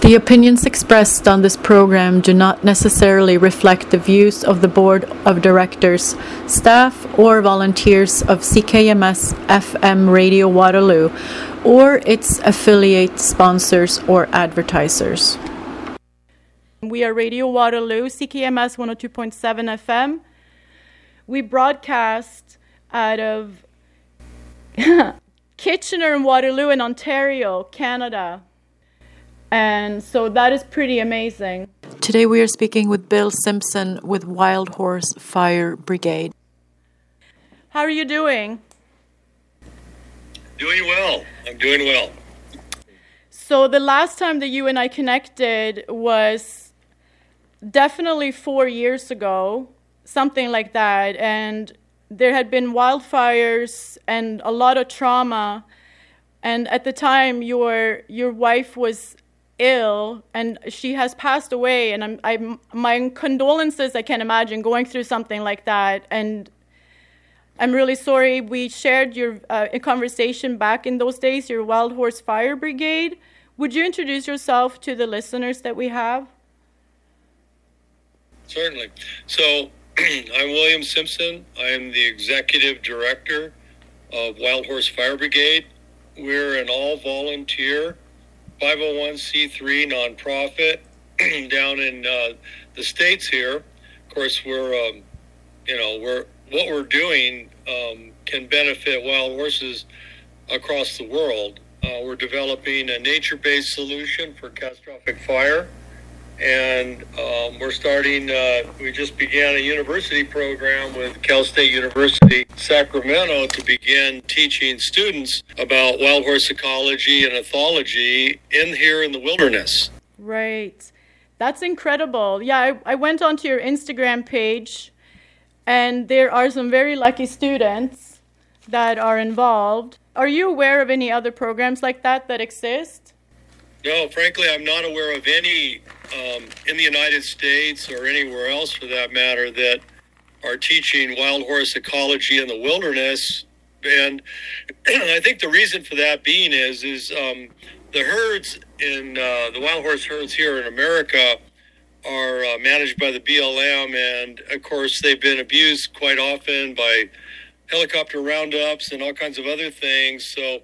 The opinions expressed on this program do not necessarily reflect the views of the Board of Directors, staff, or volunteers of CKMS FM Radio Waterloo or its affiliate sponsors or advertisers. We are Radio Waterloo, CKMS 102.7 FM. We broadcast out of Kitchener and Waterloo in Ontario, Canada. And so that is pretty amazing. Today we are speaking with Bill Simpson with Wild Horse Fire Brigade. How are you doing? Doing well. I'm doing well. So the last time that you and I connected was definitely four years ago, something like that. And there had been wildfires and a lot of trauma. And at the time, your your wife was ill and she has passed away and I'm, I'm my condolences i can't imagine going through something like that and i'm really sorry. We shared your uh, conversation back in those days your wild horse fire brigade. Would you introduce yourself to the listeners that we have? Certainly. So i'm william simpson. I'm the executive director of wild horse fire brigade. We're an all volunteer 501c3 nonprofit down in uh, the states here. Of course, we're um, you know we're what we're doing um, can benefit wild horses across the world. Uh, we're developing a nature-based solution for catastrophic fire and um, we're starting. Uh, we just began a university program with Cal State University Sacramento to begin teaching students about wild horse ecology and ethology in here in the wilderness. Right, that's incredible. Yeah, I, I went onto your Instagram page, and there are some very lucky students that are involved. Are you aware of any other programs like that that exist? No, frankly, I'm not aware of any um, in the United States or anywhere else for that matter that are teaching wild horse ecology in the wilderness. And I think the reason for that being is is um, the herds in uh, the wild horse herds here in America are uh, managed by the BLM, and of course they've been abused quite often by helicopter roundups and all kinds of other things. So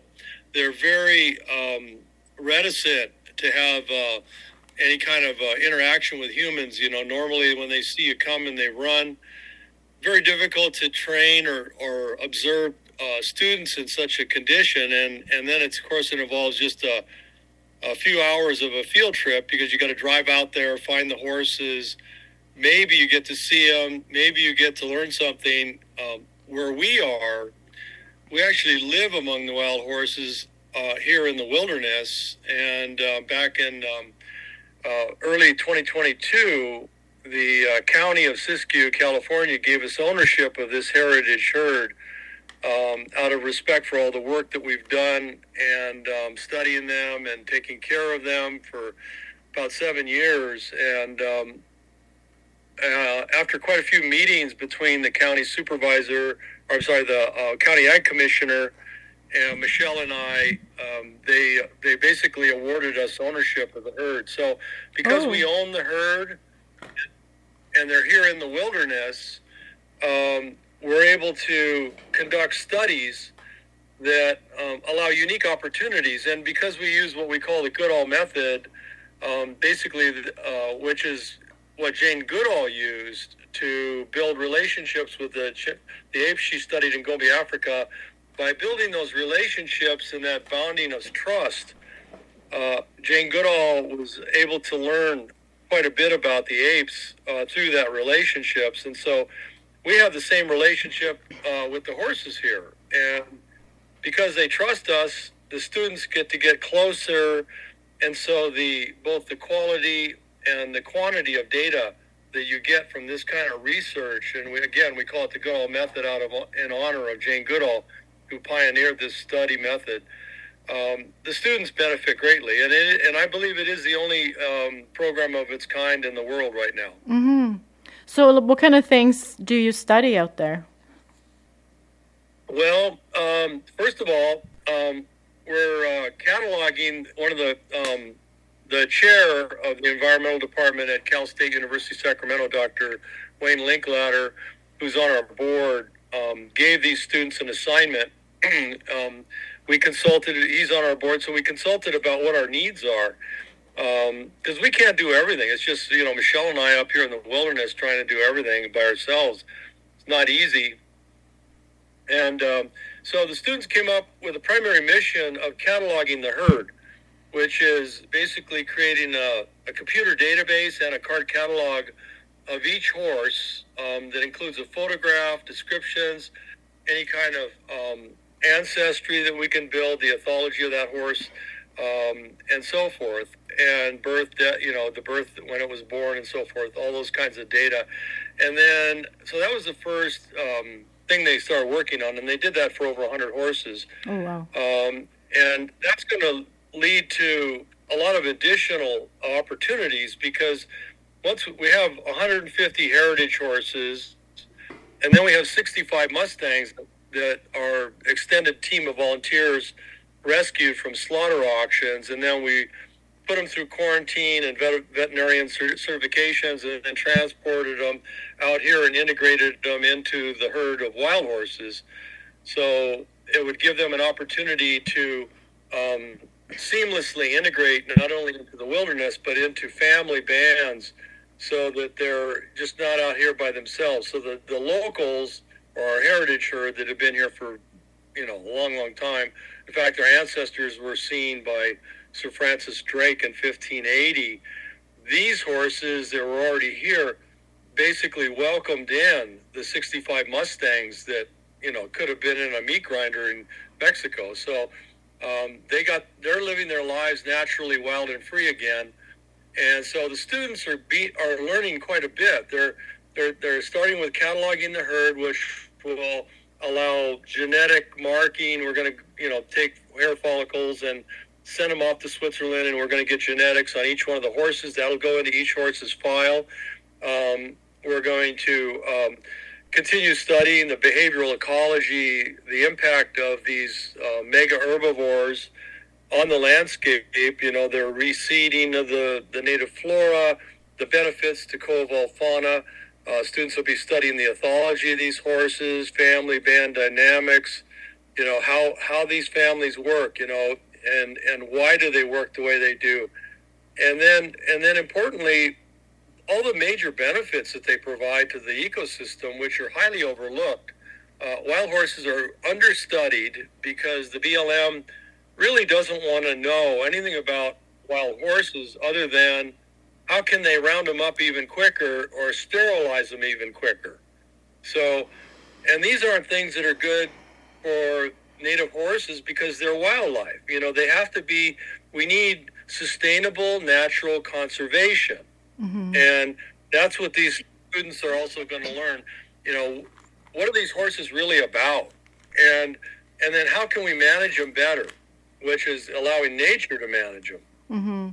they're very um, reticent to have uh, any kind of uh, interaction with humans. You know, normally when they see you coming, they run. Very difficult to train or, or observe uh, students in such a condition, and and then it's of course it involves just a, a few hours of a field trip because you got to drive out there, find the horses. Maybe you get to see them. Maybe you get to learn something. Um, where we are, we actually live among the wild horses uh, here in the wilderness. And uh, back in um, uh, early 2022, the uh, county of Siskiyou, California, gave us ownership of this heritage herd um, out of respect for all the work that we've done and um, studying them and taking care of them for about seven years. And um, uh, after quite a few meetings between the county supervisor, or I'm sorry, the uh, county ag commissioner, and Michelle and I, um, they they basically awarded us ownership of the herd. So because oh. we own the herd, and they're here in the wilderness, um, we're able to conduct studies that um, allow unique opportunities. And because we use what we call the Goodall method, um, basically, uh, which is what Jane Goodall used to build relationships with the the apes she studied in Gombe, Africa, by building those relationships and that bonding of trust, uh, Jane Goodall was able to learn quite a bit about the apes uh, through that relationships. And so we have the same relationship uh, with the horses here. And because they trust us, the students get to get closer. And so the both the quality and the quantity of data that you get from this kind of research, and we, again, we call it the Goodall method out of in honor of Jane Goodall, who pioneered this study method. Um, the students benefit greatly, and it, and I believe it is the only um, program of its kind in the world right now. Mm-hmm. So, what kind of things do you study out there? Well, um, first of all, um, we're uh, cataloging one of the um, the chair of the environmental department at Cal State University Sacramento, Dr. Wayne Linklater, who's on our board, um, gave these students an assignment. um, we consulted, he's on our board, so we consulted about what our needs are. Because um, we can't do everything. It's just, you know, Michelle and I up here in the wilderness trying to do everything by ourselves. It's not easy. And um, so the students came up with a primary mission of cataloging the herd which is basically creating a, a computer database and a card catalog of each horse um, that includes a photograph, descriptions, any kind of um, ancestry that we can build, the ethology of that horse, um, and so forth, and birth, de- you know, the birth when it was born, and so forth, all those kinds of data. And then, so that was the first um, thing they started working on, and they did that for over 100 horses. Oh wow! Um, and that's going to lead to a lot of additional opportunities because once we have 150 heritage horses and then we have 65 Mustangs that our extended team of volunteers rescued from slaughter auctions and then we put them through quarantine and vet- veterinarian certifications and then transported them out here and integrated them into the herd of wild horses so it would give them an opportunity to um, seamlessly integrate not only into the wilderness but into family bands so that they're just not out here by themselves. So the, the locals or our heritage herd that have been here for you know a long, long time. In fact, our ancestors were seen by Sir Francis Drake in 1580. These horses that were already here basically welcomed in the 65 Mustangs that you know could have been in a meat grinder in Mexico. So um, they got they're living their lives naturally, wild and free again, and so the students are be, are learning quite a bit. They're they're they're starting with cataloging the herd, which will allow genetic marking. We're going to you know take hair follicles and send them off to Switzerland, and we're going to get genetics on each one of the horses. That'll go into each horse's file. Um, we're going to um, continue studying the behavioral ecology, the impact of these uh, mega herbivores on the landscape. You know, their reseeding of the, the native flora, the benefits to coeval fauna. Uh, students will be studying the ethology of these horses, family band dynamics. You know how how these families work. You know, and and why do they work the way they do? And then and then importantly, all the major benefits that they provide to the ecosystem, which are highly overlooked. Uh, wild horses are understudied because the BLM really doesn't want to know anything about wild horses other than how can they round them up even quicker or sterilize them even quicker. So, and these aren't things that are good for native horses because they're wildlife. You know, they have to be, we need sustainable natural conservation. Mm-hmm. And that's what these students are also going to learn. You know, what are these horses really about? And and then how can we manage them better? Which is allowing nature to manage them. Mm-hmm.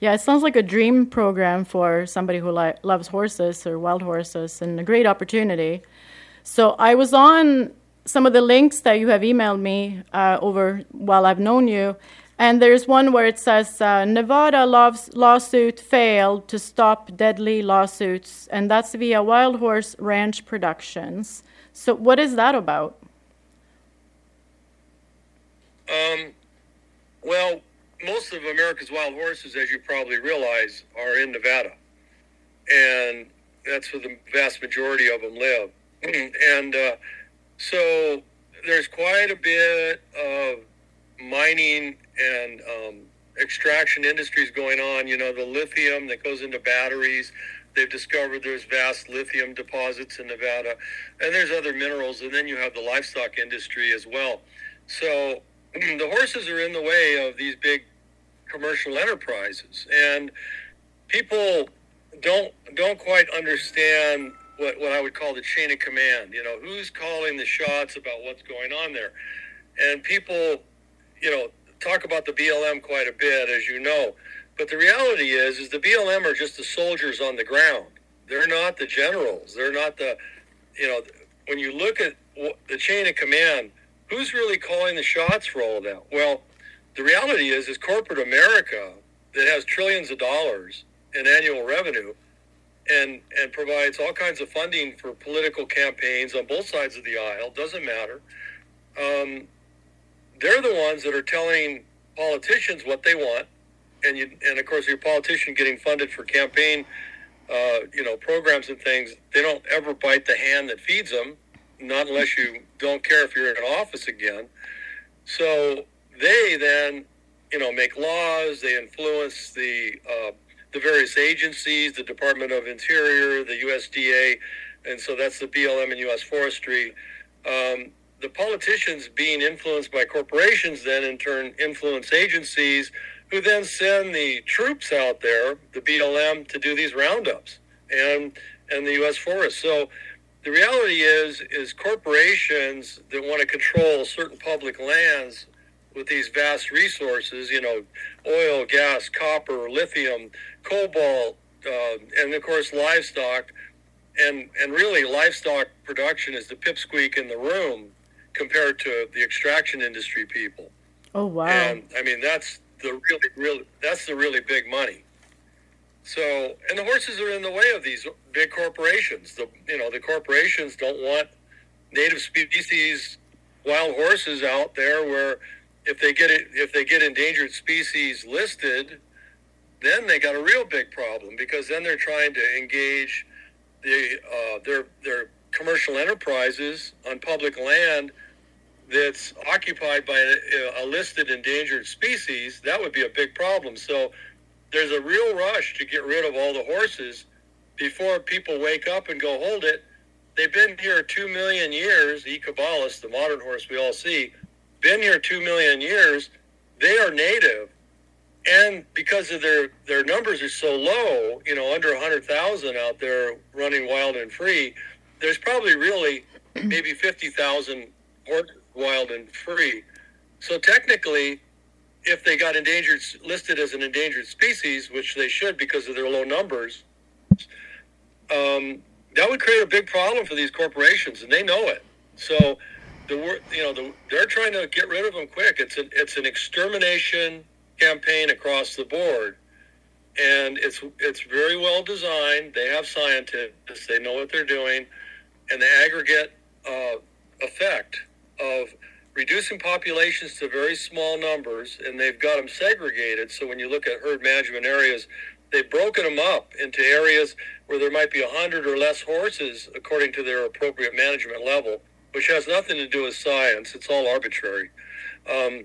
Yeah, it sounds like a dream program for somebody who li- loves horses or wild horses, and a great opportunity. So I was on some of the links that you have emailed me uh, over while I've known you, and there's one where it says uh, Nevada loves lawsuit failed to stop deadly lawsuits, and that's via Wild Horse Ranch Productions. So, what is that about? Um, well, most of America's wild horses, as you probably realize, are in Nevada, and that's where the vast majority of them live. and uh, so, there's quite a bit of mining and um, extraction industries going on. You know, the lithium that goes into batteries. They've discovered there's vast lithium deposits in Nevada, and there's other minerals. And then you have the livestock industry as well. So the horses are in the way of these big commercial enterprises, and people don't don't quite understand what, what I would call the chain of command. You know, who's calling the shots about what's going on there, and people, you know, talk about the BLM quite a bit, as you know. But the reality is, is the BLM are just the soldiers on the ground. They're not the generals. They're not the, you know, when you look at the chain of command, who's really calling the shots for all of that? Well, the reality is, is corporate America that has trillions of dollars in annual revenue and and provides all kinds of funding for political campaigns on both sides of the aisle. Doesn't matter. Um, they're the ones that are telling politicians what they want, and you, and of course your politician getting funded for campaign, uh, you know, programs and things. They don't ever bite the hand that feeds them, not unless you don't care if you're in an office again. So they then, you know, make laws. They influence the uh, the various agencies, the Department of Interior, the USDA, and so that's the BLM and U.S. Forestry. Um, the politicians being influenced by corporations then in turn influence agencies who then send the troops out there, the BLM, to do these roundups and and the U.S. Forest. So the reality is is corporations that want to control certain public lands with these vast resources, you know, oil, gas, copper, lithium, cobalt, uh, and of course livestock, and and really livestock production is the pipsqueak in the room compared to the extraction industry people. Oh wow! And I mean that's the really really that's the really big money. So and the horses are in the way of these big corporations. The you know the corporations don't want native species wild horses out there where if they get it if they get endangered species listed then they got a real big problem because then they're trying to engage the uh, their their commercial enterprises on public land that's occupied by a, a, listed endangered species. That would be a big problem. So there's a real rush to get rid of all the horses before people wake up and go, hold it. They've been here two million years. The Equus caballus, the modern horse we all see, been here two million years. They are native and because of their their numbers are so low, you know, under hundred thousand out there running wild and free, there's probably really maybe fifty thousand wild and free. So technically, if they got endangered listed as an endangered species, which they should because of their low numbers, um, that would create a big problem for these corporations, and they know it. So the you know the, they're trying to get rid of them quick. It's an it's an extermination campaign across the board. And it's it's very well designed. They have scientists. They know what they're doing, and the aggregate uh, effect of reducing populations to very small numbers, and they've got them segregated. So when you look at herd management areas, they've broken them up into areas where there might be 100 or less horses according to their appropriate management level, which has nothing to do with science. It's all arbitrary. Um,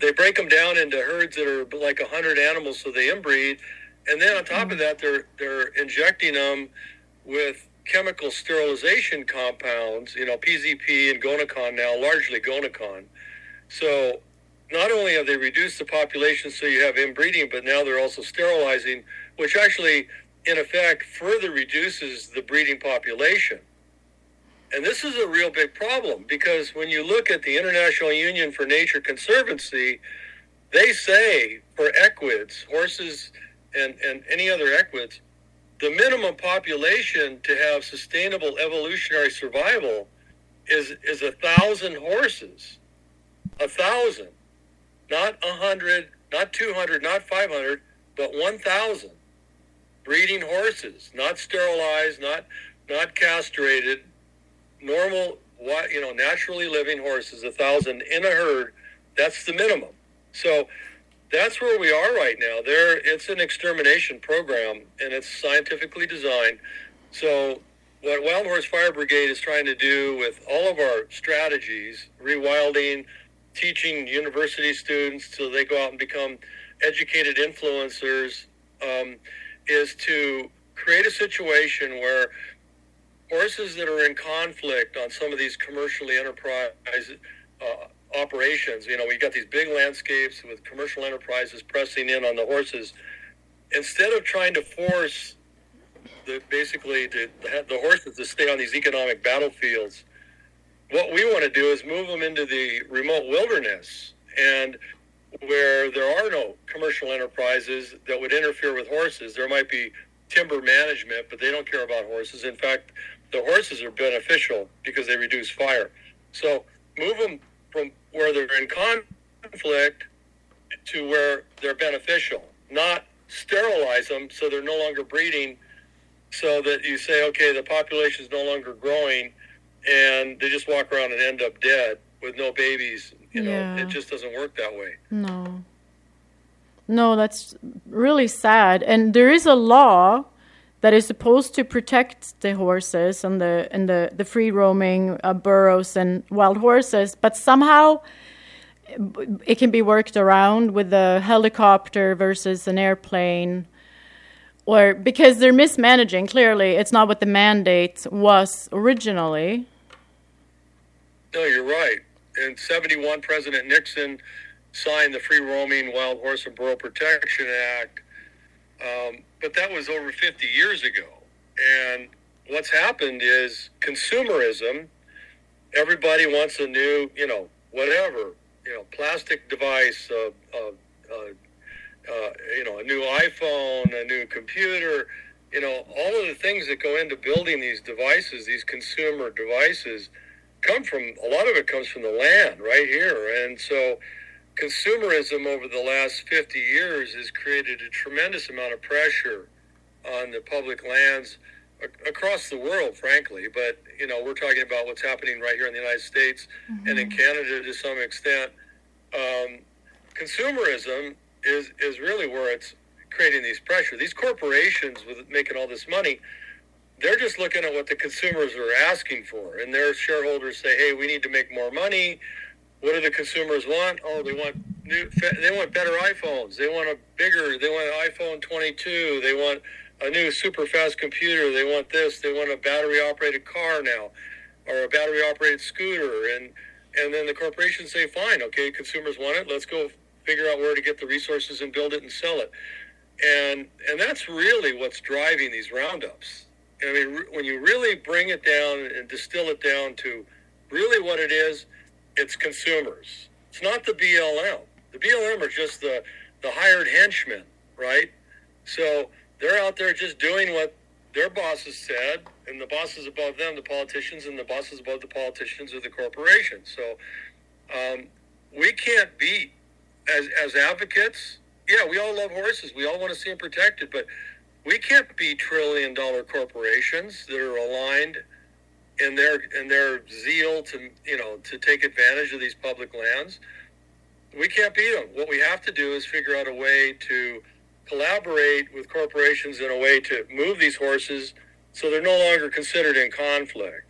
they break them down into herds that are like 100 animals so they inbreed and then on top of that they're they're injecting them with chemical sterilization compounds you know pzp and gonacon now largely gonacon so not only have they reduced the population so you have inbreeding but now they're also sterilizing which actually in effect further reduces the breeding population. And this is a real big problem because when you look at the International Union for Nature Conservancy, they say for equids, horses, and, and any other equids, the minimum population to have sustainable evolutionary survival is is a thousand horses. A thousand. Not a hundred, not two hundred, not five hundred, but one thousand. Breeding horses, not sterilized, not not castrated, normal, you know, naturally living horses, a thousand in a herd, that's the minimum. So that's where we are right now. There, it's an extermination program, and it's scientifically designed. So what Wild Horse Fire Brigade is trying to do with all of our strategies, rewilding, teaching university students so they go out and become educated influencers, um, is to create a situation where horses that are in conflict on some of these commercially enterprise uh, operations, you know, we've got these big landscapes with commercial enterprises pressing in on the horses. Instead of trying to force the basically the, the horses to stay on these economic battlefields, what we want to do is move them into the remote wilderness and where there are no commercial enterprises that would interfere with horses. There might be timber management, but they don't care about horses. In fact, the horses are beneficial because they reduce fire. So move them from where they're in conflict to where they're beneficial. not sterilize them so they're no longer breeding so that you say, okay, the population is no longer growing and they just walk around and end up dead with no babies. You know, Yeah. it just doesn't work that way. No. No, that's really sad. And there is a law that is supposed to protect the horses and the and the the free roaming uh, burros and wild horses, but somehow it can be worked around with a helicopter versus an airplane or because they're mismanaging clearly it's not what the mandate was originally No, you're right. In 71, President Nixon signed the Free Roaming Wild Horse and Burro Protection Act. Um, but that was over 50 years ago. And what's happened is consumerism. Everybody wants a new, you know, whatever, you know, plastic device, uh, uh, uh, uh, you know, a new iPhone, a new computer, you know, all of the things that go into building these devices, these consumer devices, come from a lot of it comes from the land right here. And so consumerism over the last 50 years has created a tremendous amount of pressure on the public lands across the world, frankly. But, you know, we're talking about what's happening right here in the United States and in Canada to some extent. Um, consumerism is, is really where it's creating these pressure. These corporations with making all this money, they're just looking at what the consumers are asking for, and their shareholders say, "Hey, we need to make more money." What do the consumers want? Oh, they want new. They want better iPhones. They want a bigger. They want an iPhone 22. They want a new super fast computer. They want this. They want a battery operated car now, or a battery operated scooter. And and then the corporations say, "Fine, okay, consumers want it. Let's go figure out where to get the resources and build it and sell it." And and that's really what's driving these roundups. I mean, when you really bring it down and distill it down to really what it is, it's consumers. It's not the BLM. The BLM are just the, the hired henchmen, right? So they're out there just doing what their bosses said, and the bosses above them, the politicians, and the bosses above the politicians are the corporations. So um, we can't be, as, as advocates, yeah, we all love horses. We all want to see them protected, but we can't be trillion dollar corporations that are aligned in their in their zeal to you know to take advantage of these public lands. We can't beat them. What we have to do is figure out a way to collaborate with corporations in a way to move these horses so they're no longer considered in conflict.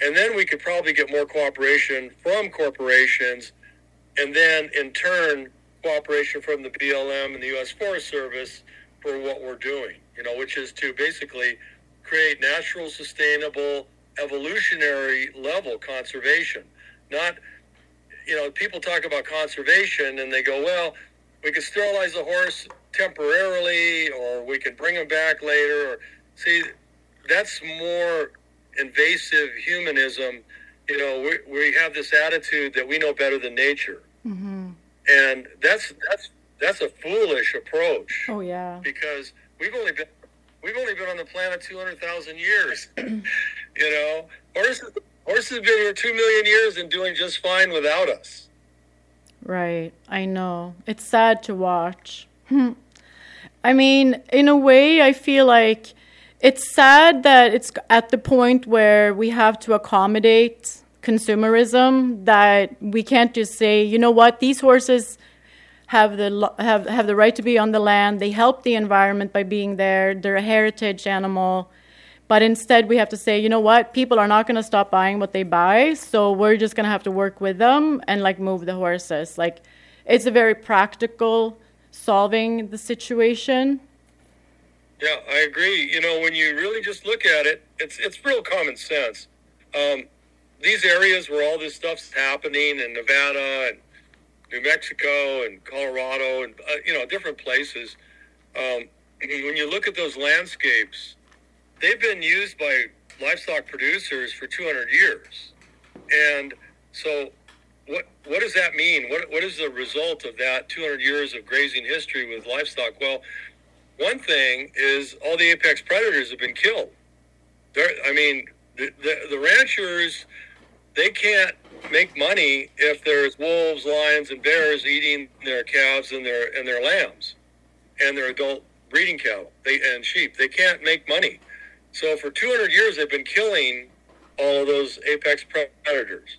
And then we could probably get more cooperation from corporations and then in turn cooperation from the BLM and the U.S. Forest Service for what we're doing, you know, which is to basically create natural, sustainable, evolutionary level conservation. Not, you know, people talk about conservation and they go, well, we could sterilize the horse temporarily or we can bring him back later. Or see, that's more invasive humanism. You know, we, we have this attitude that we know better than nature. Mm-hmm. And that's, that's, that's a foolish approach oh yeah because we've only been we've only been on the planet two hundred thousand years. you know, horses horses have been here two million years and doing just fine without us. Right, I know. It's sad to watch. I mean, in a way, I feel like it's sad that it's at the point where we have to accommodate consumerism that we can't just say, you know what, these horses have the have have the right to be on the land. They help the environment by being there. They're a heritage animal. But instead, we have to say, you know what? People are not going to stop buying what they buy, so we're just going to have to work with them and like move the horses. Like, it's a very practical solving the situation. Yeah, I agree. You know, when you really just look at it, it's it's real common sense. Um, these areas where all this stuff's happening in Nevada and New Mexico and Colorado and uh, you know different places, um, when you look at those landscapes, they've been used by livestock producers for 200 years, and so what what does that mean? What what is the result of that 200 years of grazing history with livestock? Well, one thing is all the apex predators have been killed. I mean, the, the, the ranchers, they can't make money if there's wolves, lions, and bears eating their calves and their and their lambs. and their adult breeding cattle they, and sheep. They can't make money. So for 200 years, they've been killing all of those apex predators.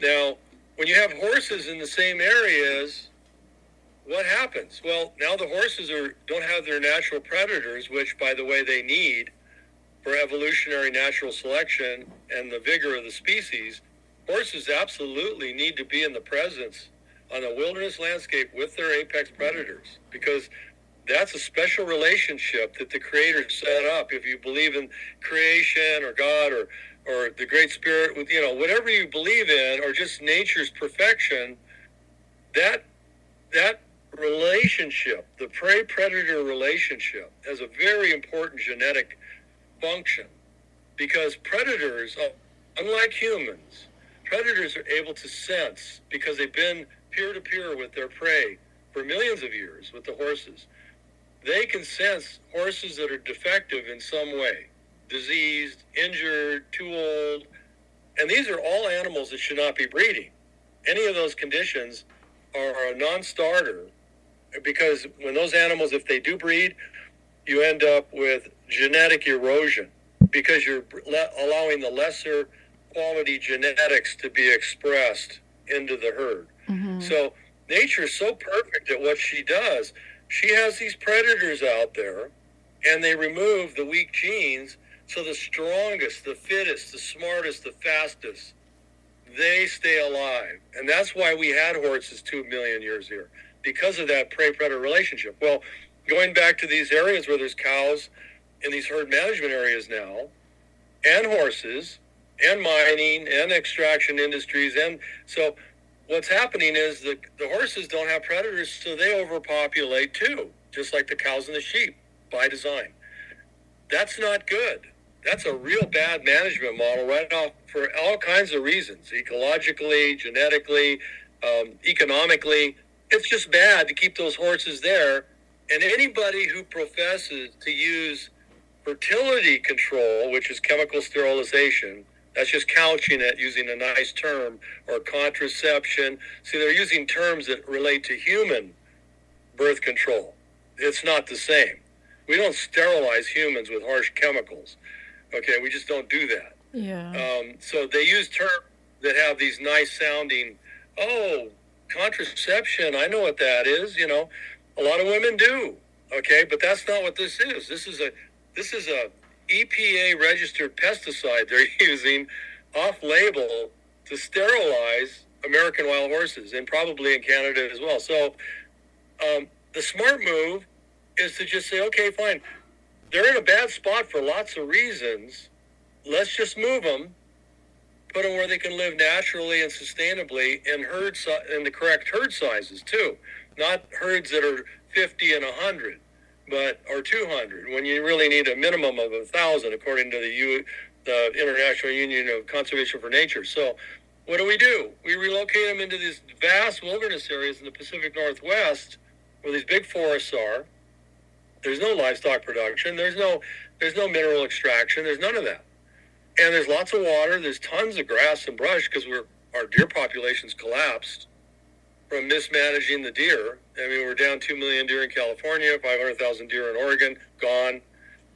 Now, when you have horses in the same areas, what happens? Well, now the horses are don't have their natural predators, which, by the way, they need for evolutionary natural selection and the vigor of the species. Horses absolutely need to be in the presence on a wilderness landscape with their apex predators because that's a special relationship that the creator set up if you believe in creation or god or or the great spirit with you know whatever you believe in or just nature's perfection that that relationship the prey predator relationship has a very important genetic function because predators uh, unlike humans predators are able to sense because they've been peer to peer with their prey for millions of years with the horses they can sense horses that are defective in some way diseased, injured, too old. And these are all animals that should not be breeding. Any of those conditions are a non starter because when those animals, if they do breed, you end up with genetic erosion because you're allowing the lesser quality genetics to be expressed into the herd. Mm-hmm. So nature is so perfect at what she does she has these predators out there and they remove the weak genes so the strongest the fittest the smartest the fastest they stay alive and that's why we had horses two million years here because of that prey predator relationship well going back to these areas where there's cows in these herd management areas now and horses and mining and extraction industries and so what's happening is the, the horses don't have predators, so they overpopulate too, just like the cows and the sheep by design. That's not good. That's a real bad management model right off for all kinds of reasons ecologically, genetically, um, economically. It's just bad to keep those horses there. And anybody who professes to use fertility control, which is chemical sterilization, that's just couching it using a nice term or contraception. See, they're using terms that relate to human birth control. It's not the same. We don't sterilize humans with harsh chemicals. Okay, we just don't do that. Yeah. Um, so they use terms that have these nice sounding, oh, contraception, I know what that is, you know. A lot of women do. Okay, but that's not what this is. This is a this is a EPA registered pesticide they're using off label to sterilize American wild horses and probably in Canada as well. So um, the smart move is to just say, okay, fine, they're in a bad spot for lots of reasons. Let's just move them, put them where they can live naturally and sustainably in herd si- in the correct herd sizes too, not herds that are 50 and 100 but or 200 when you really need a minimum of a thousand according to the U, the International Union of Conservation for Nature. So what do we do? We relocate them into these vast wilderness areas in the Pacific Northwest where these big forests are. There's no livestock production. There's no there's no mineral extraction. There's none of that. And there's lots of water. There's tons of grass and brush because we're our deer population's collapsed from mismanaging the deer. I mean, we're down 2 million deer in California, 500,000 deer in Oregon, gone.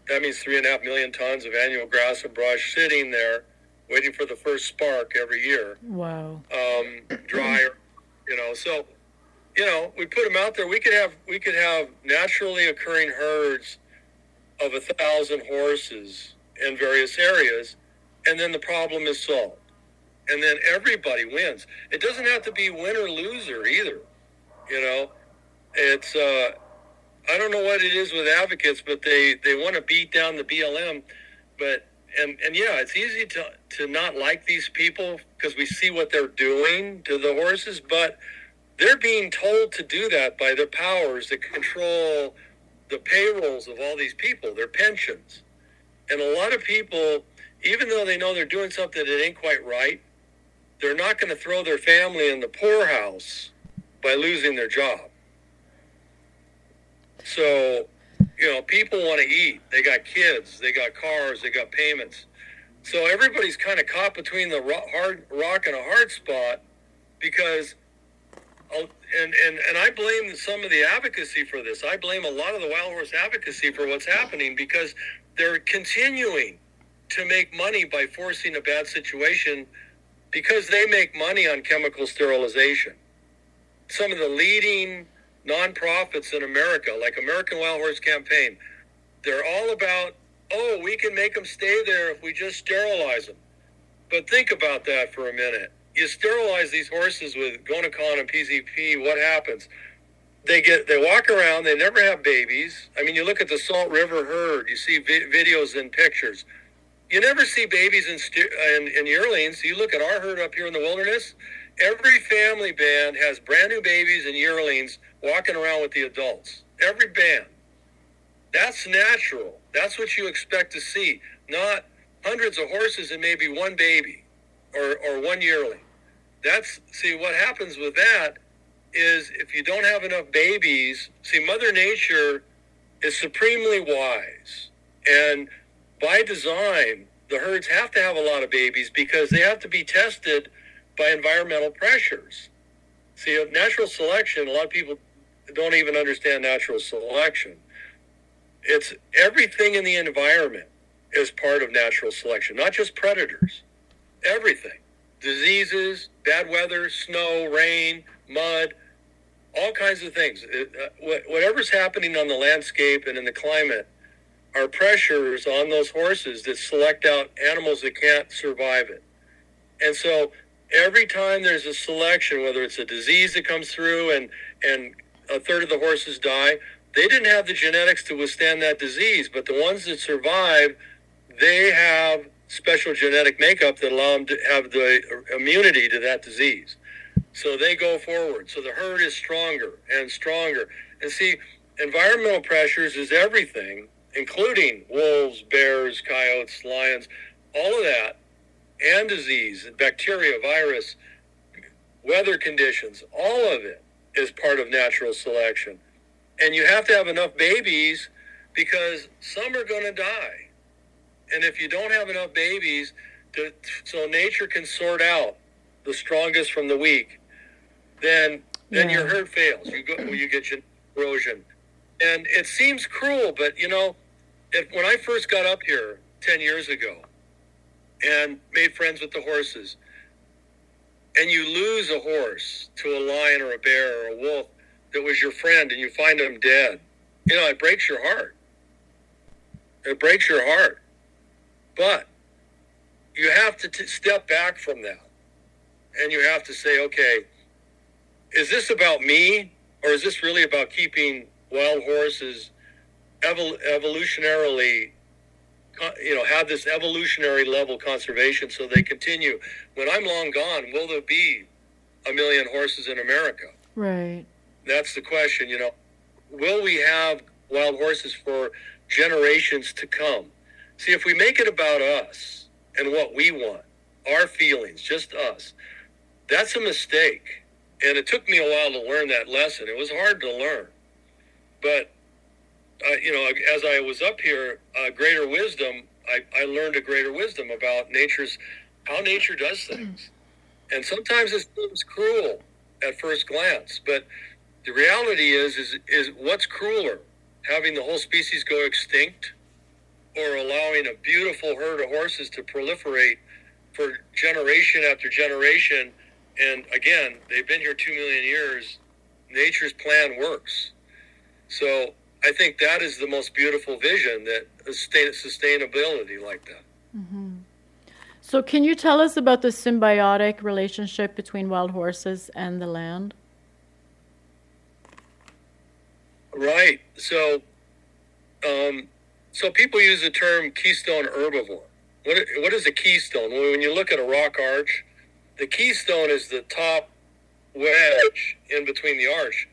That means 3.5 million tons of annual grass and brush sitting there waiting for the first spark every year. Wow. Um, dry, you know, so, you know, we put them out there. We could have, we could have naturally occurring herds of a thousand horses in various areas, and then the problem is solved and then everybody wins. It doesn't have to be win or loser either. You know, it's uh, I don't know what it is with advocates, but they they want to beat down the BLM, but and and yeah, it's easy to to not like these people because we see what they're doing to the horses, but they're being told to do that by the powers that control the payrolls of all these people, their pensions. And a lot of people, even though they know they're doing something that ain't quite right, they're not going to throw their family in the poorhouse by losing their job. So, you know, people want to eat. They got kids, they got cars, they got payments. So everybody's kind of caught between the hard rock and a hard spot because oh, and, and, and I blame some of the advocacy for this. I blame a lot of the wild horse advocacy for what's happening because they're continuing to make money by forcing a bad situation because they make money on chemical sterilization. Some of the leading nonprofits in America, like American Wild Horse Campaign, they're all about, oh, we can make them stay there if we just sterilize them. But think about that for a minute. You sterilize these horses with Gonacon and PZP, what happens? They get they walk around, they never have babies. I mean, you look at the Salt River herd, you see vi- videos and pictures. You never see babies in, in, in yearlings. You look at our herd up here in the wilderness, every family band has brand new babies and yearlings walking around with the adults. Every band. That's natural. That's what you expect to see, not hundreds of horses and maybe one baby or, or one yearling. That's, see, what happens with that is if you don't have enough babies, see, Mother Nature is supremely wise. And by design, the herds have to have a lot of babies because they have to be tested by environmental pressures. See, natural selection, a lot of people don't even understand natural selection. It's everything in the environment is part of natural selection, not just predators. Everything. Diseases, bad weather, snow, rain, mud, all kinds of things. Uh, whatever's happening on the landscape and in the climate are pressures on those horses that select out animals that can't survive it. And so every time there's a selection, whether it's a disease that comes through and, and a third of the horses die, they didn't have the genetics to withstand that disease, but the ones that survive, they have special genetic makeup that allow them to have the immunity to that disease. So they go forward. So the herd is stronger and stronger. And see, environmental pressures is everything, including wolves, bears, coyotes, lions, all of that, and disease, bacteria, virus, weather conditions, all of it is part of natural selection. And you have to have enough babies because some are going to die. And if you don't have enough babies, to, so nature can sort out the strongest from the weak, then then yeah. your herd fails. You go, you get erosion, and it seems cruel, but you know, if when I first got up here ten years ago, and made friends with the horses, and you lose a horse to a lion or a bear or a wolf that was your friend and you find them dead, you know, it breaks your heart. It breaks your heart. But you have to t- step back from that and you have to say, okay, is this about me or is this really about keeping wild horses evol- evolutionarily you know, have this evolutionary level conservation so they continue. When I'm long gone, will there be a million horses in America? Right. That's the question, you know. Will we have wild horses for generations to come? See, if we make it about us and what we want, our feelings, just us, that's a mistake. And it took me a while to learn that lesson. It was hard to learn. But uh, you know, as I was up here, uh, greater wisdom, I, I learned a greater wisdom about nature's, how nature does things. And sometimes it seems cruel at first glance, but the reality is, is, is what's crueler, having the whole species go extinct or allowing a beautiful herd of horses to proliferate for generation after generation. And again, they've been here two million years. Nature's plan works. So I think that is the most beautiful vision that sustainability like that. Mm-hmm. So, can you tell us about the symbiotic relationship between wild horses and the land? Right. So, um, so people use the term keystone herbivore. What, what is a keystone? Well, when you look at a rock arch, the keystone is the top wedge in between the arch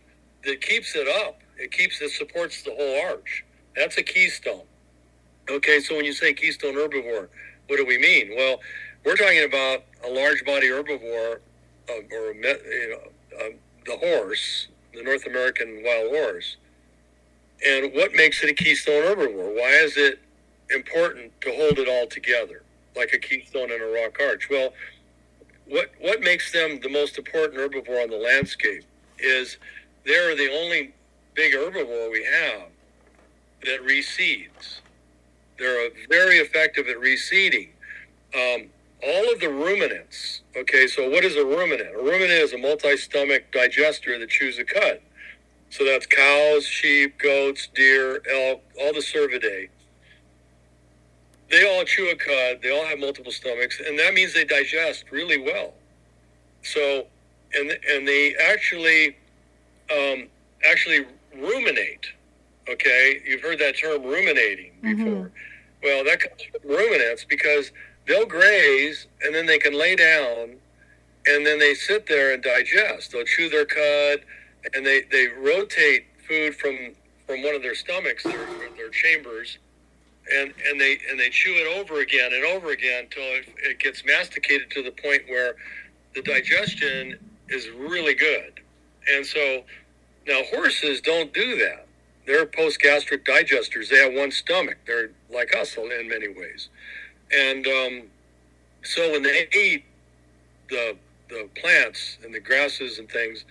that keeps it up it keeps it supports the whole arch. That's a keystone. Okay, so when you say keystone herbivore, what do we mean? Well, we're talking about a large body herbivore, uh, or you know, uh, the horse, the North American wild horse. And what makes it a keystone herbivore? Why is it important to hold it all together, like a keystone in a rock arch? Well, what what makes them the most important herbivore on the landscape is they're the only big herbivore we have that reseeds. They're very effective at reseeding. Um, all of the ruminants, okay, so what is a ruminant? A ruminant is a multi stomach digester that chews a cud. So that's cows, sheep, goats, deer, elk, all the cervidae. They all chew a cud, they all have multiple stomachs, and that means they digest really well. So, and, and they actually, um, actually ruminate. Okay, you've heard that term ruminating before. Mm-hmm. Well, that comes from ruminants because they'll graze and then they can lay down and then they sit there and digest. They'll chew their cud and they, they rotate food from from one of their stomachs, their, their chambers, and, and they and they chew it over again and over again until it, it gets masticated to the point where the digestion is really good. And so now horses don't do that. They're post-gastric digesters. They have one stomach. They're like us in many ways. And um, so when they eat the the plants and the grasses and things,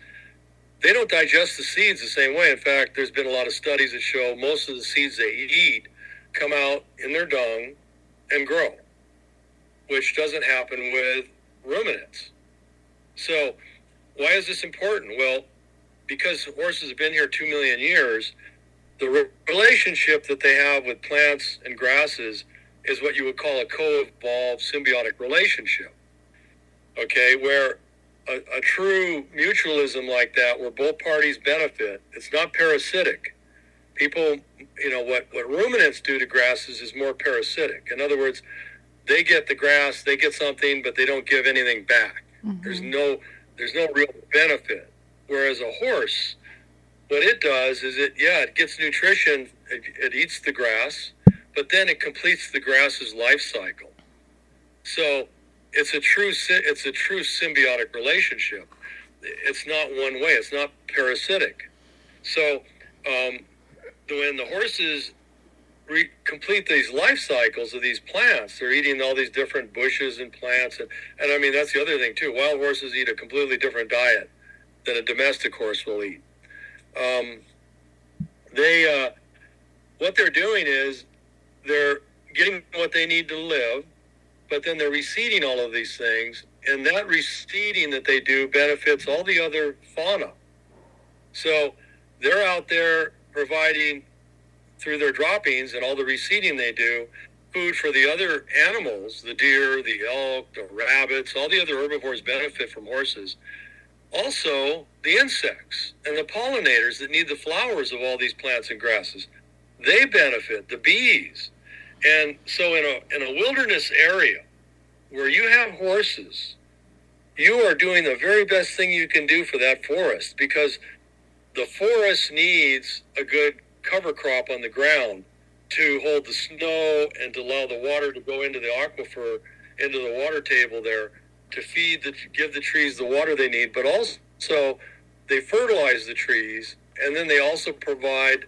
they don't digest the seeds the same way. In fact, there's been a lot of studies that show most of the seeds they eat come out in their dung and grow, which doesn't happen with ruminants. So, why is this important? Well, because horses have been here two million years, the re- relationship that they have with plants and grasses is what you would call a co-evolved symbiotic relationship. Okay, where a, a, true mutualism like that, where both parties benefit, it's not parasitic. People, you know, what, what ruminants do to grasses is more parasitic. In other words, they get the grass, they get something, but they don't give anything back. Mm-hmm. There's no there's no real benefit. Whereas a horse, what it does is it yeah it gets nutrition, it, it eats the grass, but then it completes the grass's life cycle. So it's a true it's a true symbiotic relationship. It's not one way. It's not parasitic. So um, when the horses re- complete these life cycles of these plants, they're eating all these different bushes and plants, and, and I mean that's the other thing too. Wild horses eat a completely different diet than a domestic horse will eat. Um, they uh, what they're doing is they're getting what they need to live, but then they're reseeding all of these things, and that reseeding that they do benefits all the other fauna. So they're out there providing through their droppings and all the reseeding they do food for the other animals the deer the elk the rabbits all the other herbivores benefit from horses also the insects and the pollinators that need the flowers of all these plants and grasses they benefit the bees. And so in a in a wilderness area where you have horses you are doing the very best thing you can do for that forest because the forest needs a good cover crop on the ground to hold the snow and to allow the water to go into the aquifer into the water table there to feed the give the trees the water they need but also so they fertilize the trees and then they also provide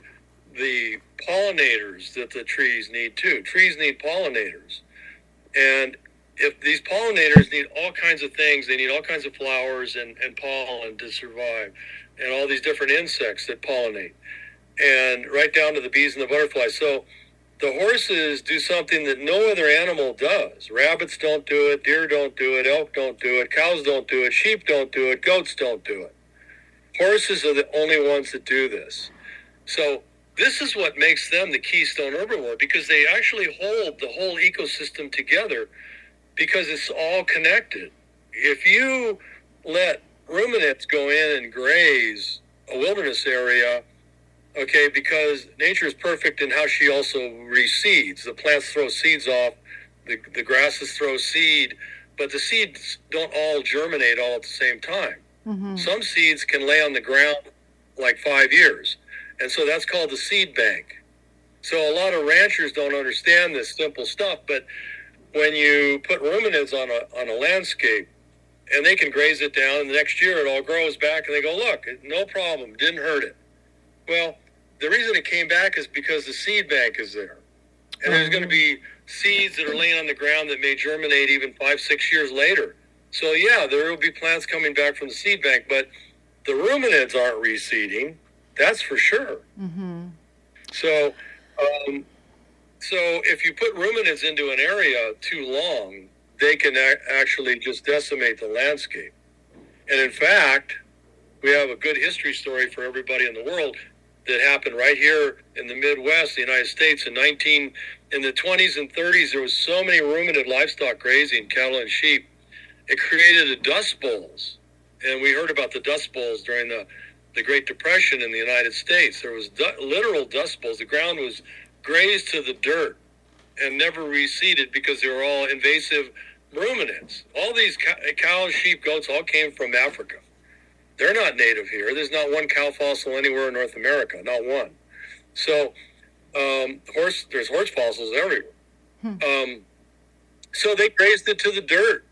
the pollinators that the trees need too. Trees need pollinators. And if these pollinators need all kinds of things, they need all kinds of flowers and, and pollen to survive, and all these different insects that pollinate, and right down to the bees and the butterflies. So the horses do something that no other animal does. Rabbits don't do it, deer don't do it, elk don't do it, cows don't do it, sheep don't do it, goats don't do it. Horses are the only ones that do this. So this is what makes them the keystone herbivore because they actually hold the whole ecosystem together because it's all connected. If you let ruminants go in and graze a wilderness area, okay, because nature is perfect in how she also reseeds. The plants throw seeds off, the, the grasses throw seed, but the seeds don't all germinate all at the same time. Mm-hmm. Some seeds can lay on the ground like five years. And so that's called the seed bank. So a lot of ranchers don't understand this simple stuff, but when you put ruminants on a on a landscape and they can graze it down and the next year it all grows back and they go, look, no problem, didn't hurt it. Well, the reason it came back is because the seed bank is there. And there's going to be seeds that are laying on the ground that may germinate even five, six years later. So yeah, there will be plants coming back from the seed bank, but the ruminants aren't reseeding. That's for sure. Mm-hmm. So, um, so if you put ruminants into an area too long, they can a- actually just decimate the landscape. And in fact, we have a good history story for everybody in the world that happened right here in the Midwest, the United States, in 19 in the 20s and 30s. There was so many ruminant livestock grazing, cattle and sheep. It created a dust bowls, and we heard about the dust bowls during the the Great Depression in the United States. There was du- literal dust bowls. The ground was grazed to the dirt and never reseeded because they were all invasive ruminants. All these cows, sheep, goats all came from Africa. They're not native here. There's not one cow fossil anywhere in North America, not one. So, um, horse, there's horse fossils everywhere. Hmm. Um, so they grazed it to the dirt,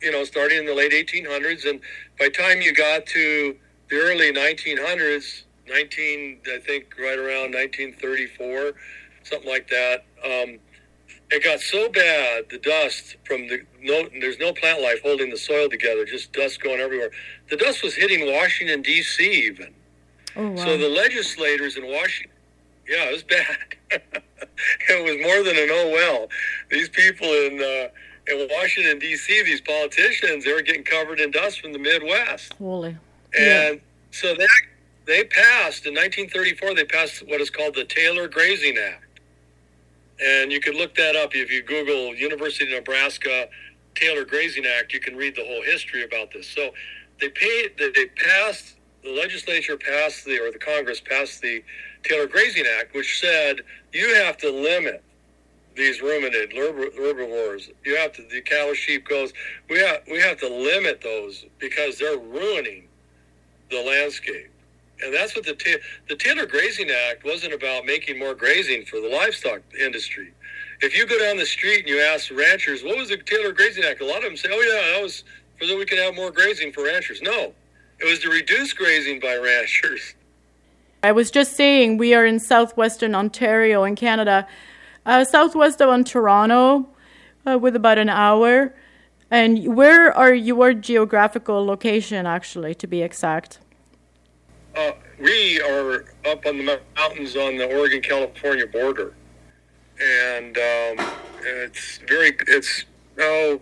you know, starting in the late 1800s. And by the time you got to the early 1900s, 19, I think right around 1934, something like that, um, it got so bad, the dust from the no, there's no plant life holding the soil together, just dust going everywhere. The dust was hitting Washington D.C. even. Oh, wow. So the legislators in Washington, yeah, it was bad. it was more than an oh well. These people in uh, in Washington D.C., these politicians, they were getting covered in dust from the Midwest. Holy. And yeah. so they they passed in 1934. They passed what is called the Taylor Grazing Act and you can look that up if you Google University of Nebraska Taylor Grazing Act. You can read the whole history about this. So they paid, they passed, the legislature passed the, or the Congress passed the Taylor Grazing Act, which said you have to limit these ruminant herbivores. You have to, the cattle, sheep, goats. We have, we have to limit those because they're ruining the landscape. And that's what the the Taylor Grazing Act wasn't about making more grazing for the livestock industry. If you go down the street and you ask ranchers, what was the Taylor Grazing Act? A lot of them say, oh, yeah, that was so that we could have more grazing for ranchers. No, it was to reduce grazing by ranchers. I was just saying we are in southwestern Ontario in Canada, uh, southwest of Toronto, uh, with about an hour. And where are your geographical location, actually, to be exact? Uh, we are up on the mountains on the Oregon California border, and um, it's very it's oh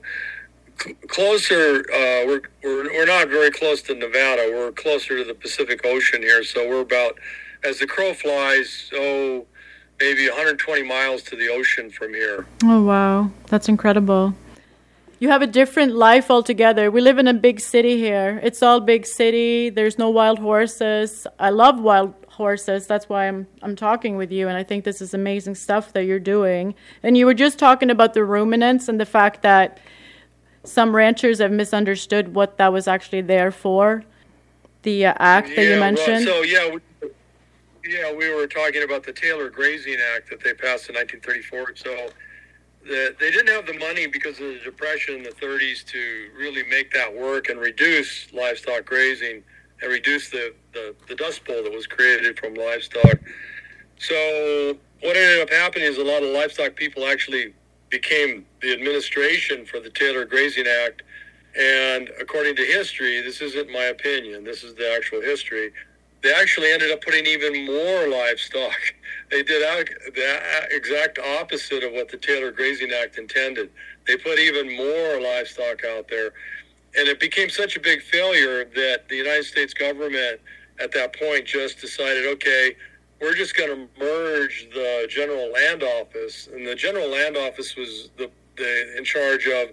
closer. Uh, we're, we're we're not very close to Nevada. We're closer to the Pacific Ocean here, so we're about as the crow flies. Oh, maybe 120 miles to the ocean from here. Oh wow, that's incredible you have a different life altogether. We live in a big city here. It's all big city. There's no wild horses. I love wild horses. That's why I'm I'm talking with you and I think this is amazing stuff that you're doing. And you were just talking about the ruminants and the fact that some ranchers have misunderstood what that was actually there for. The uh, act yeah, that you mentioned. Well, so yeah, we, yeah, we were talking about the Taylor Grazing Act that they passed in 1934. So that they didn't have the money because of the depression in the 30s to really make that work and reduce livestock grazing and reduce the, the, the dust bowl that was created from livestock. So what ended up happening is a lot of livestock people actually became the administration for the Taylor Grazing Act. And according to history, this isn't my opinion, this is the actual history they actually ended up putting even more livestock. They did the exact opposite of what the Taylor Grazing Act intended. They put even more livestock out there. And it became such a big failure that the United States government at that point just decided, okay, we're just going to merge the General Land Office. And the General Land Office was the, the in charge of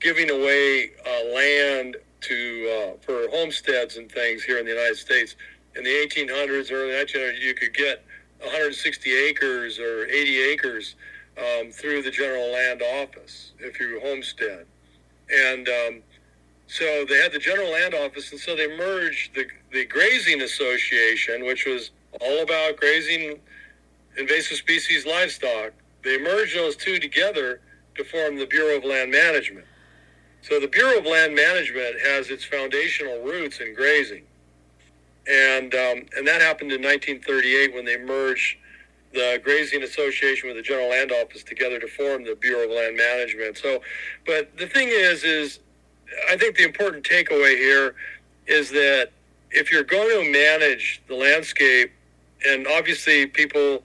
giving away uh, land to uh, for homesteads and things here in the United States in the 1800s, early 1900s, you could get 160 acres or 80 acres um, through the General Land Office if you homestead. And um, so they had the General Land Office, and so they merged the, the Grazing Association, which was all about grazing invasive species livestock. They merged those two together to form the Bureau of Land Management. So the Bureau of Land Management has its foundational roots in grazing and um, and that happened in 1938 when they merged the Grazing Association with the General Land Office together to form the Bureau of Land Management. So, but the thing is, is I think the important takeaway here is that if you're going to manage the landscape, and obviously people,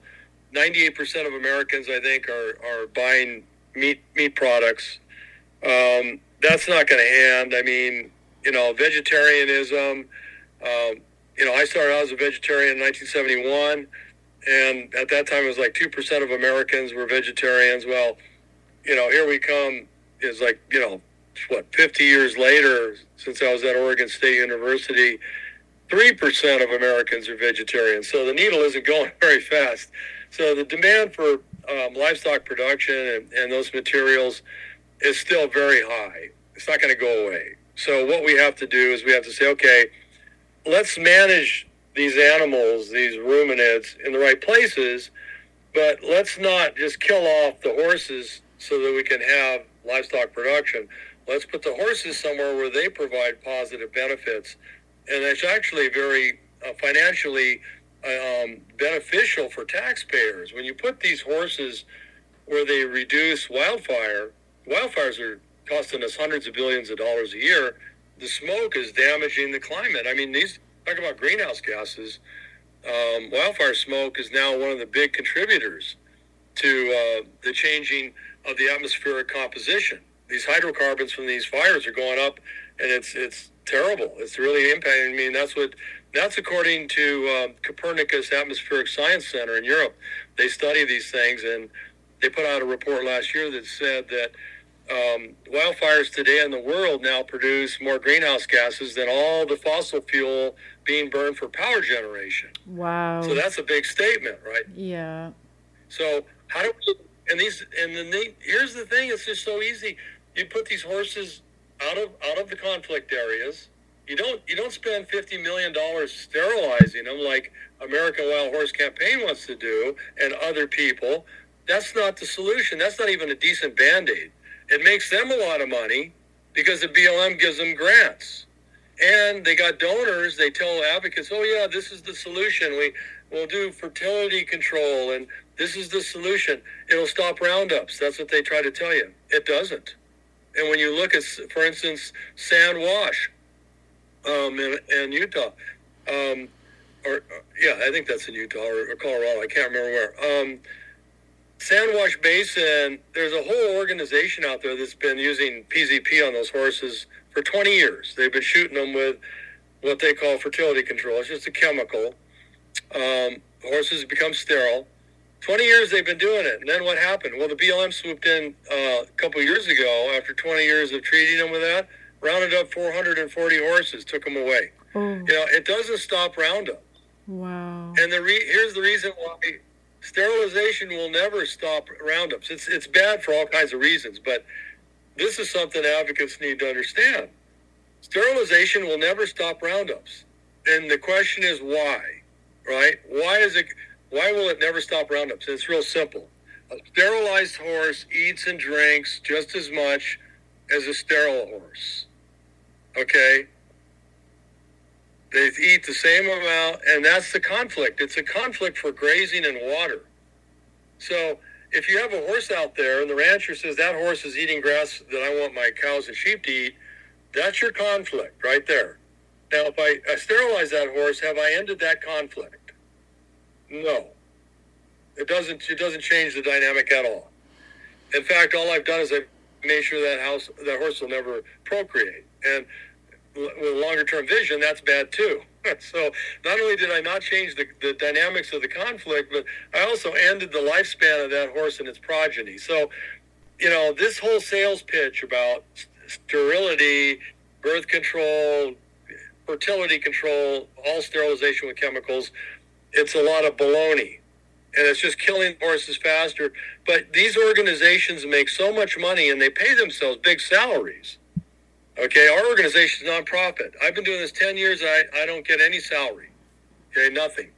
98% of Americans, I think, are, are buying meat meat products. Um, that's not going to end I mean, you know, vegetarianism. Um, you know, I started out as a vegetarian in 1971, and at that time it was like two percent of Americans were vegetarians. Well, you know, here we come. Is like you know, what 50 years later since I was at Oregon State University. 3% of Americans are vegetarians, so the needle isn't going very fast. So the demand for um, livestock production and, and those materials is still very high. It's not going to go away. So what we have to do is we have to say, okay, let's manage these animals, these ruminants, in the right places, but let's not just kill off the horses so that we can have livestock production. Let's put the horses somewhere where they provide positive benefits, and it's actually very uh, financially um, beneficial for taxpayers. When you put these horses where they reduce wildfire, wildfires are costing us hundreds of billions of dollars a year. The smoke is damaging the climate. I mean, these talk about greenhouse gases. Um, wildfire smoke is now one of the big contributors to uh, the changing of the atmospheric composition. These hydrocarbons from these fires are going up, and it's it's terrible. It's really impacting. I mean, that's what that's according to um, Copernicus Atmospheric Science Center in Europe. They study these things, and they put out a report last year that said that um, wildfires today in the world now produce more greenhouse gases than all the fossil fuel being burned for power generation. Wow. So that's a big statement, right? Yeah. So how do we, and these, and then they, here's the thing, it's just so easy. You put these horses out of, out of the conflict areas. You don't, you don't spend $50 million sterilizing them like American Wild Horse Campaign wants to do and other people. That's not the solution. That's not even a decent band-aid it makes them a lot of money because the BLM gives them grants. And they got donors. They tell advocates, "Oh yeah, this is the solution. We will do fertility control, and this is the solution. It'll stop roundups." That's what they try to tell you. It doesn't. And when you look at, for instance, sand wash um, in, in Utah, um, or yeah, I think that's in Utah or, or Colorado. I can't remember where. Um, Sandwash Basin, there's a whole organization out there that's been using PZP on those horses for 20 years. They've been shooting them with what they call fertility control. It's just a chemical. Um, horses become sterile. 20 years they've been doing it. And then what happened? Well, the BLM swooped in uh, a couple years ago after 20 years of treating them with that, rounded up 440 horses, took them away. Oh. You know, it doesn't stop roundup. Wow. And the re- here's the reason why sterilization will never stop roundups. It's it's bad for all kinds of reasons, but this is something advocates need to understand. Sterilization will never stop roundups. And the question is why? Right? Why is it why will it never stop roundups? It's real simple. A sterilized horse eats and drinks just as much as a sterile horse. Okay? They eat the same amount, and that's the conflict. It's a conflict for grazing and water. So if you have a horse out there and the rancher says that horse is eating grass that I want my cows and sheep to eat, that's your conflict right there. Now, if I, I sterilize that horse, have I ended that conflict? No. It doesn't. It doesn't change the dynamic at all. In fact, all I've done is I've made sure that house that horse will never procreate. And with longer term vision, that's bad too. so not only did I not change the, the dynamics of the conflict, but I also ended the lifespan of that horse and its progeny. So, you know, this whole sales pitch about sterility, birth control, fertility control, all sterilization with chemicals, it's a lot of baloney. And it's just killing horses faster. But these organizations make so much money and they pay themselves big salaries Okay, our organization is nonprofit. I've been doing this 10 years. I, I don't get any salary. Okay, nothing.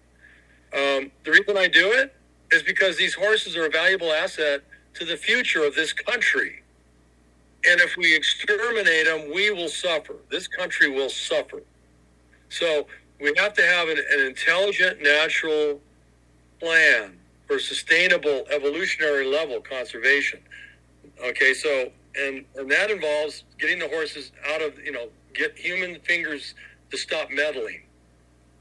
Um, the reason I do it is because these horses are a valuable asset to the future of this country. And if we exterminate them, we will suffer. This country will suffer. So we have to have an, an intelligent, natural plan for sustainable evolutionary level conservation. Okay, so and and that involves getting the horses out of you know get human fingers to stop meddling.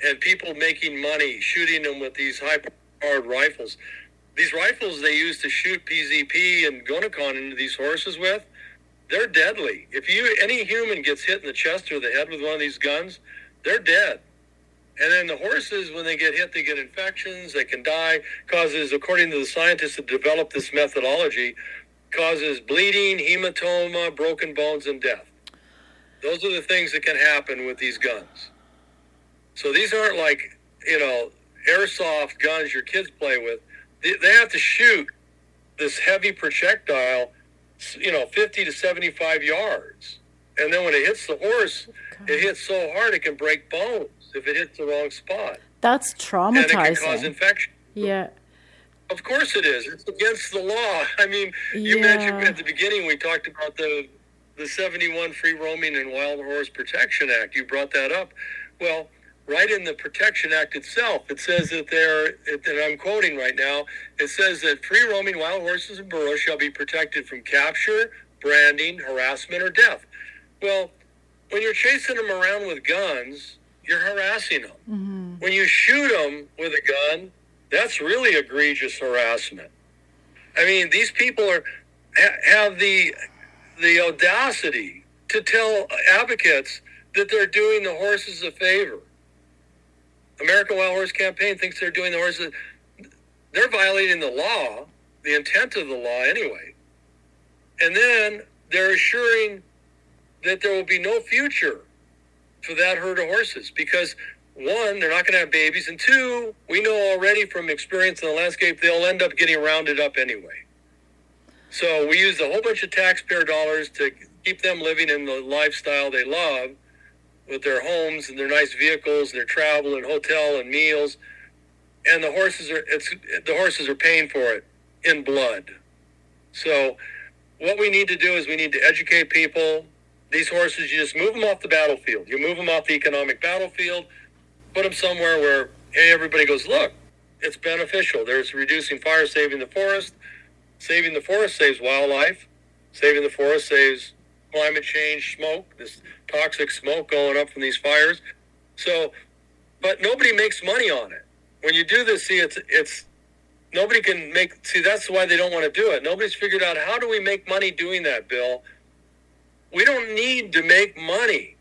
and people making money shooting them with these high-powered rifles. These rifles they use to shoot PZP and Gonacon into these horses with, they're deadly. If you any human gets hit in the chest or the head with one of these guns, they're dead. And then the horses, when they get hit, they get infections. They can die. Causes, according to the scientists that developed this methodology, causes bleeding, hematoma, broken bones, and death. Those are the things that can happen with these guns. So these aren't like you know airsoft guns your kids play with. They, they have to shoot this heavy projectile, you know, 50 to 75 yards. And then when it hits the horse, oh, it hits so hard it can break bones if it hits the wrong spot. That's traumatizing. And it can cause infection. Yeah. Of course it is. It's against the law. I mean, you yeah. mentioned at the beginning we talked about the the 71 Free Roaming and Wild Horse Protection Act. You brought that up. Well, right in the Protection Act itself, it says that there, and I'm quoting right now, it says that free roaming wild horses and burros shall be protected from capture, branding, harassment, or death. Well, when you're chasing them around with guns, you're harassing them. Mm-hmm. When you shoot them with a gun, that's really egregious harassment. I mean, these people are have the the audacity to tell advocates that they're doing the horses a favor. American Wild Horse Campaign thinks they're doing the horses. They're violating the law, the intent of the law anyway. And then they're assuring that there will be no future for that herd of horses because one, they're not going to have babies, and two, we know already from experience in the landscape they'll end up getting rounded up anyway. So we use a whole bunch of taxpayer dollars to keep them living in the lifestyle they love with their homes and their nice vehicles, and their travel and hotel and meals, and the horses are it's the horses are paying for it in blood. So what we need to do is we need to educate people these horses, you just move them off the battlefield. You move them off the economic battlefield, put them somewhere where hey, everybody goes, look, it's beneficial. There's reducing fire, saving the forest. Saving the forest saves wildlife. Saving the forest saves climate change smoke, this toxic smoke going up from these fires. So, but nobody makes money on it. When you do this, see, it's it's nobody can make. See, that's why they don't want to do it. Nobody's figured out how do we make money doing that, Bill. We don't need to make money.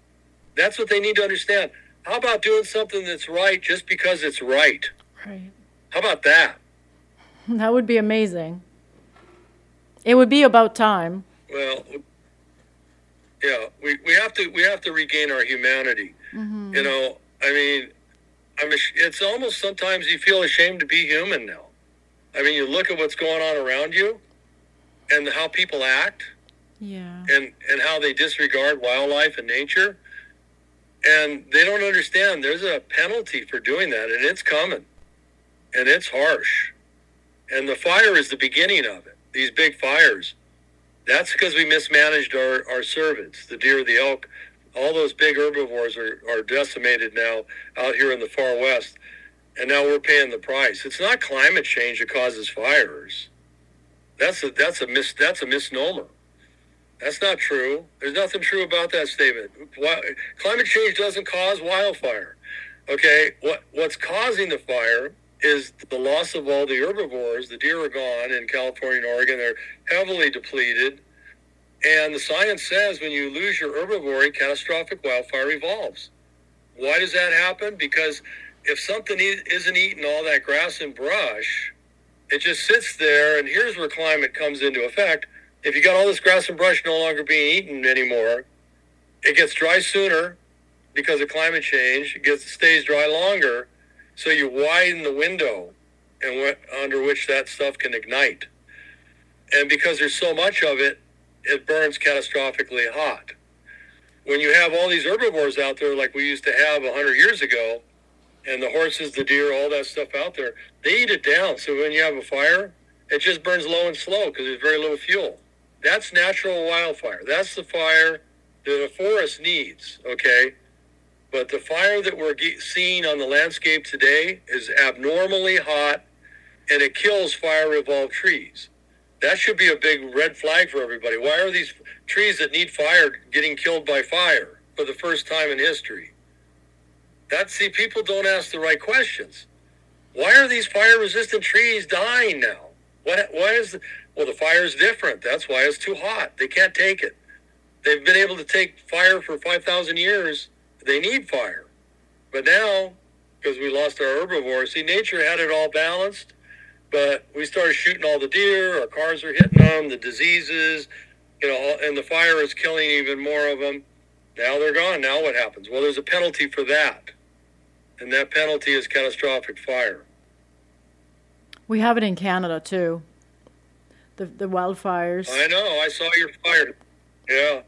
That's what they need to understand. How about doing something that's right just because it's right? Right. How about that? That would be amazing. It would be about time. Well, yeah, we, we have to we have to regain our humanity. Mm-hmm. You know, I mean, I'm it's almost sometimes you feel ashamed to be human now. I mean, you look at what's going on around you and how people act yeah. And and how they disregard wildlife and nature. And they don't understand there's a penalty for doing that and it's coming. And it's harsh. And the fire is the beginning of it. These big fires. That's because we mismanaged our, our servants, the deer, the elk, all those big herbivores are, are decimated now out here in the far west. And now we're paying the price. It's not climate change that causes fires. That's a that's a mis that's a misnomer. That's not true. There's nothing true about that statement. Climate change doesn't cause wildfire. Okay, what what's causing the fire is the loss of all the herbivores. The deer are gone in California and Oregon. They're heavily depleted. And the science says when you lose your herbivore, catastrophic wildfire evolves. Why does that happen? Because if something isn't eating all that grass and brush, it just sits there. And here's where climate comes into effect if you got all this grass and brush no longer being eaten anymore, it gets dry sooner because of climate change. It gets stays dry longer, so you widen the window and under which that stuff can ignite. And because there's so much of it, it burns catastrophically hot. When you have all these herbivores out there, like we used to have 100 years ago, and the horses, the deer, all that stuff out there, they eat it down. So when you have a fire, it just burns low and slow because there's very little fuel. That's natural wildfire. That's the fire that a forest needs, okay? But the fire that we're seeing on the landscape today is abnormally hot and it kills fire evolved trees. That should be a big red flag for everybody. Why are these trees that need fire getting killed by fire for the first time in history? That see, people don't ask the right questions. Why are these fire-resistant trees dying now? What? Why is? The, well, the fire is different. That's why it's too hot. They can't take it. They've been able to take fire for five thousand years. They need fire, but now because we lost our herbivores, see, nature had it all balanced, but we started shooting all the deer. Our cars are hitting them. The diseases, you know, and the fire is killing even more of them. Now they're gone. Now what happens? Well, there's a penalty for that and that penalty is catastrophic fire. We have it in Canada too. The the wildfires. I know. I saw your fire. Yeah,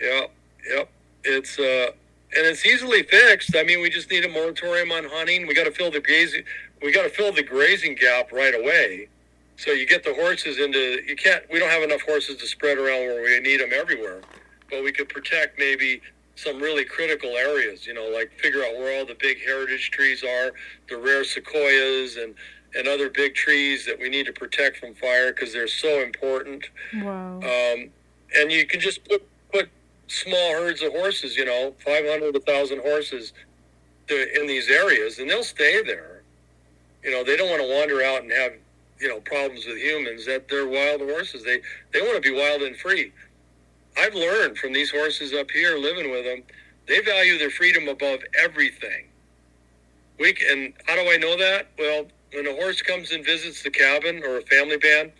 yeah, yep. It's uh, and it's easily fixed. I mean, we just need a moratorium on hunting. We got to fill the grazing. We got to fill the grazing gap right away. So you get the horses into. You can't. We don't have enough horses to spread around where we need them everywhere. But we could protect maybe some really critical areas, you know, like figure out where all the big heritage trees are, the rare sequoias and, and other big trees that we need to protect from fire because they're so important. Wow. Um, and you can just put, put small herds of horses, you know, 500, 1,000 horses to, in these areas, and they'll stay there. You know, they don't want to wander out and have, you know, problems with humans. That they're wild horses. They they want to be wild and free. I've learned from these horses up here living with them, they value their freedom above everything. We can, how do I know that? Well, when a horse comes and visits the cabin or a family band,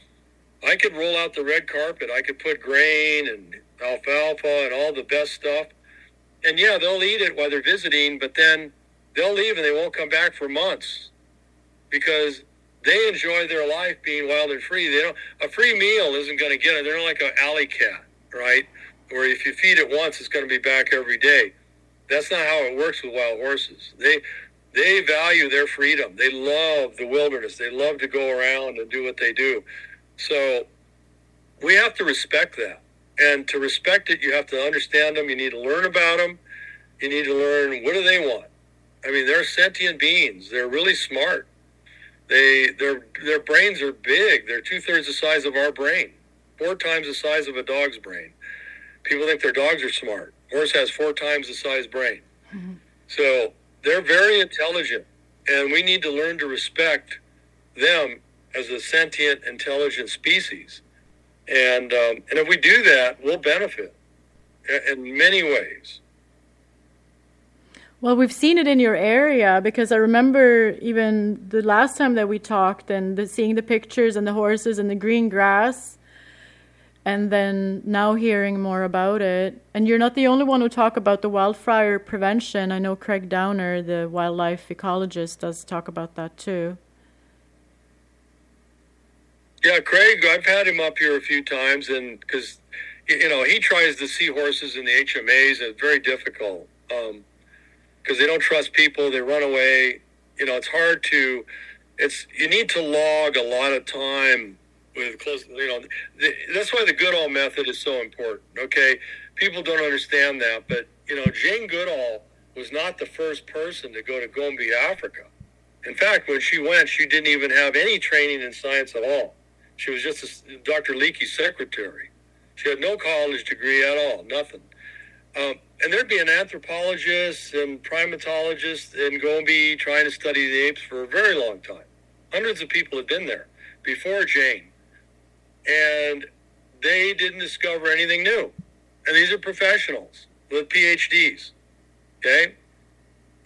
I could roll out the red carpet. I could put grain and alfalfa and all the best stuff. And yeah, they'll eat it while they're visiting, but then they'll leave and they won't come back for months because they enjoy their life being wild and free. They don't. A free meal isn't going to get it. They're not like an alley cat right? Where if you feed it once, it's going to be back every day. That's not how it works with wild horses. They they value their freedom. They love the wilderness. They love to go around and do what they do. So we have to respect that. And to respect it, you have to understand them. You need to learn about them. You need to learn what do they want. I mean, they're sentient beings. They're really smart. They their their brains are big. They're two thirds the size of our brain four times the size of a dog's brain. People think their dogs are smart. Horse has four times the size brain. Mm-hmm. So they're very intelligent, and we need to learn to respect them as a sentient, intelligent species. And um, and if we do that, we'll benefit in many ways. Well, we've seen it in your area because I remember even the last time that we talked and the, seeing the pictures and the horses and the green grass and then now hearing more about it. And you're not the only one who talk about the wildfire prevention. I know craig downer the wildlife ecologist does talk about that too. Yeah craig i've had him up here a few times and because you know he tries to see horses in the hmas and it's very difficult because um, they don't trust people they run away. You know it's hard to it's you need to log a lot of time with close, you know, the, that's why the Goodall method is so important. Okay, people don't understand that, but you know, Jane Goodall was not the first person to go to Gombe, Africa. In fact, when she went, she didn't even have any training in science at all. She was just a, Dr. Leakey's secretary. She had no college degree at all, nothing. Um, and there'd be an anthropologist and primatologist in Gombe trying to study the apes for a very long time. Hundreds of people had been there before Jane and they didn't discover anything new. And these are professionals with PhDs. Okay?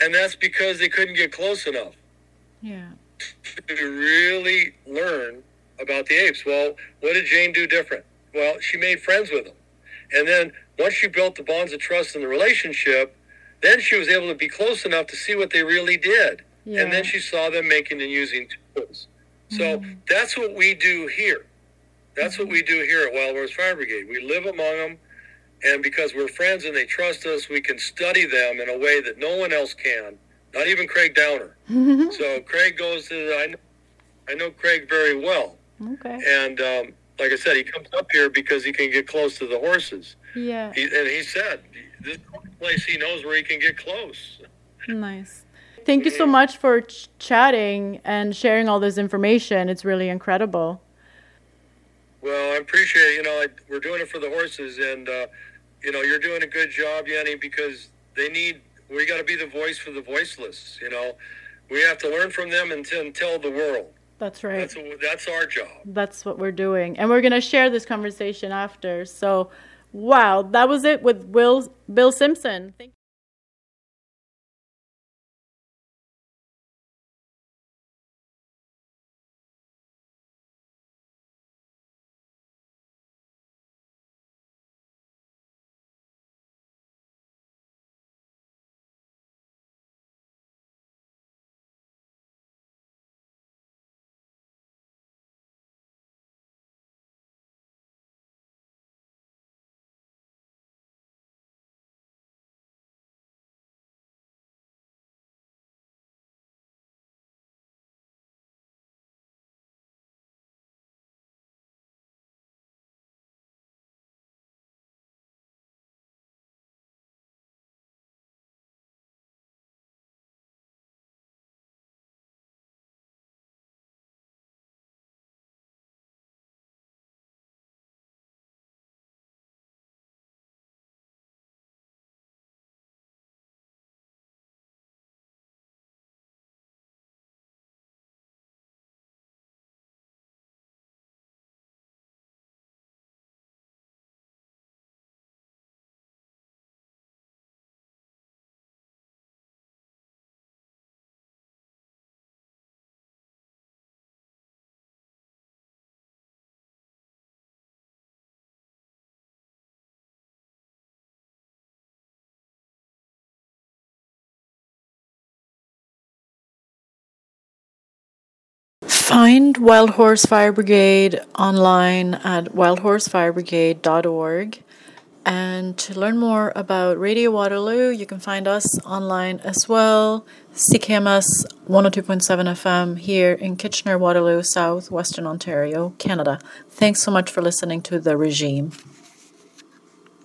And that's because they couldn't get close enough. Yeah. To really learn about the apes. Well, what did Jane do different? Well, she made friends with them. And then once she built the bonds of trust in the relationship, then she was able to be close enough to see what they really did. Yeah. And then she saw them making and using tools. So mm. that's what we do here. That's what we do here at Wild Horse Fire Brigade. We live among them, and because we're friends and they trust us, we can study them in a way that no one else can. Not even Craig Downer. so Craig goes to. The, I know, I know Craig very well. Okay. And um, like I said, he comes up here because he can get close to the horses. Yeah. He, and he said this place he knows where he can get close. Nice. Thank you so much for ch- chatting and sharing all this information. It's really incredible. Well, I appreciate it. You know, I, we're doing it for the horses, and uh, you know, you're doing a good job, Yanni, because they need We got to be the voice for the voiceless. You know, we have to learn from them and, t- and tell the world. That's right. That's that's our job. That's what we're doing, and we're gonna share this conversation after. So, wow, that was it with Will Bill Simpson. Thank Find Wild Horse Fire Brigade online at wildhorsefirebrigade.org. And to learn more about Radio Waterloo, you can find us online as well. CKMS 102.7 FM here in Kitchener, Waterloo, South Western Ontario, Canada. Thanks so much for listening to The Regime.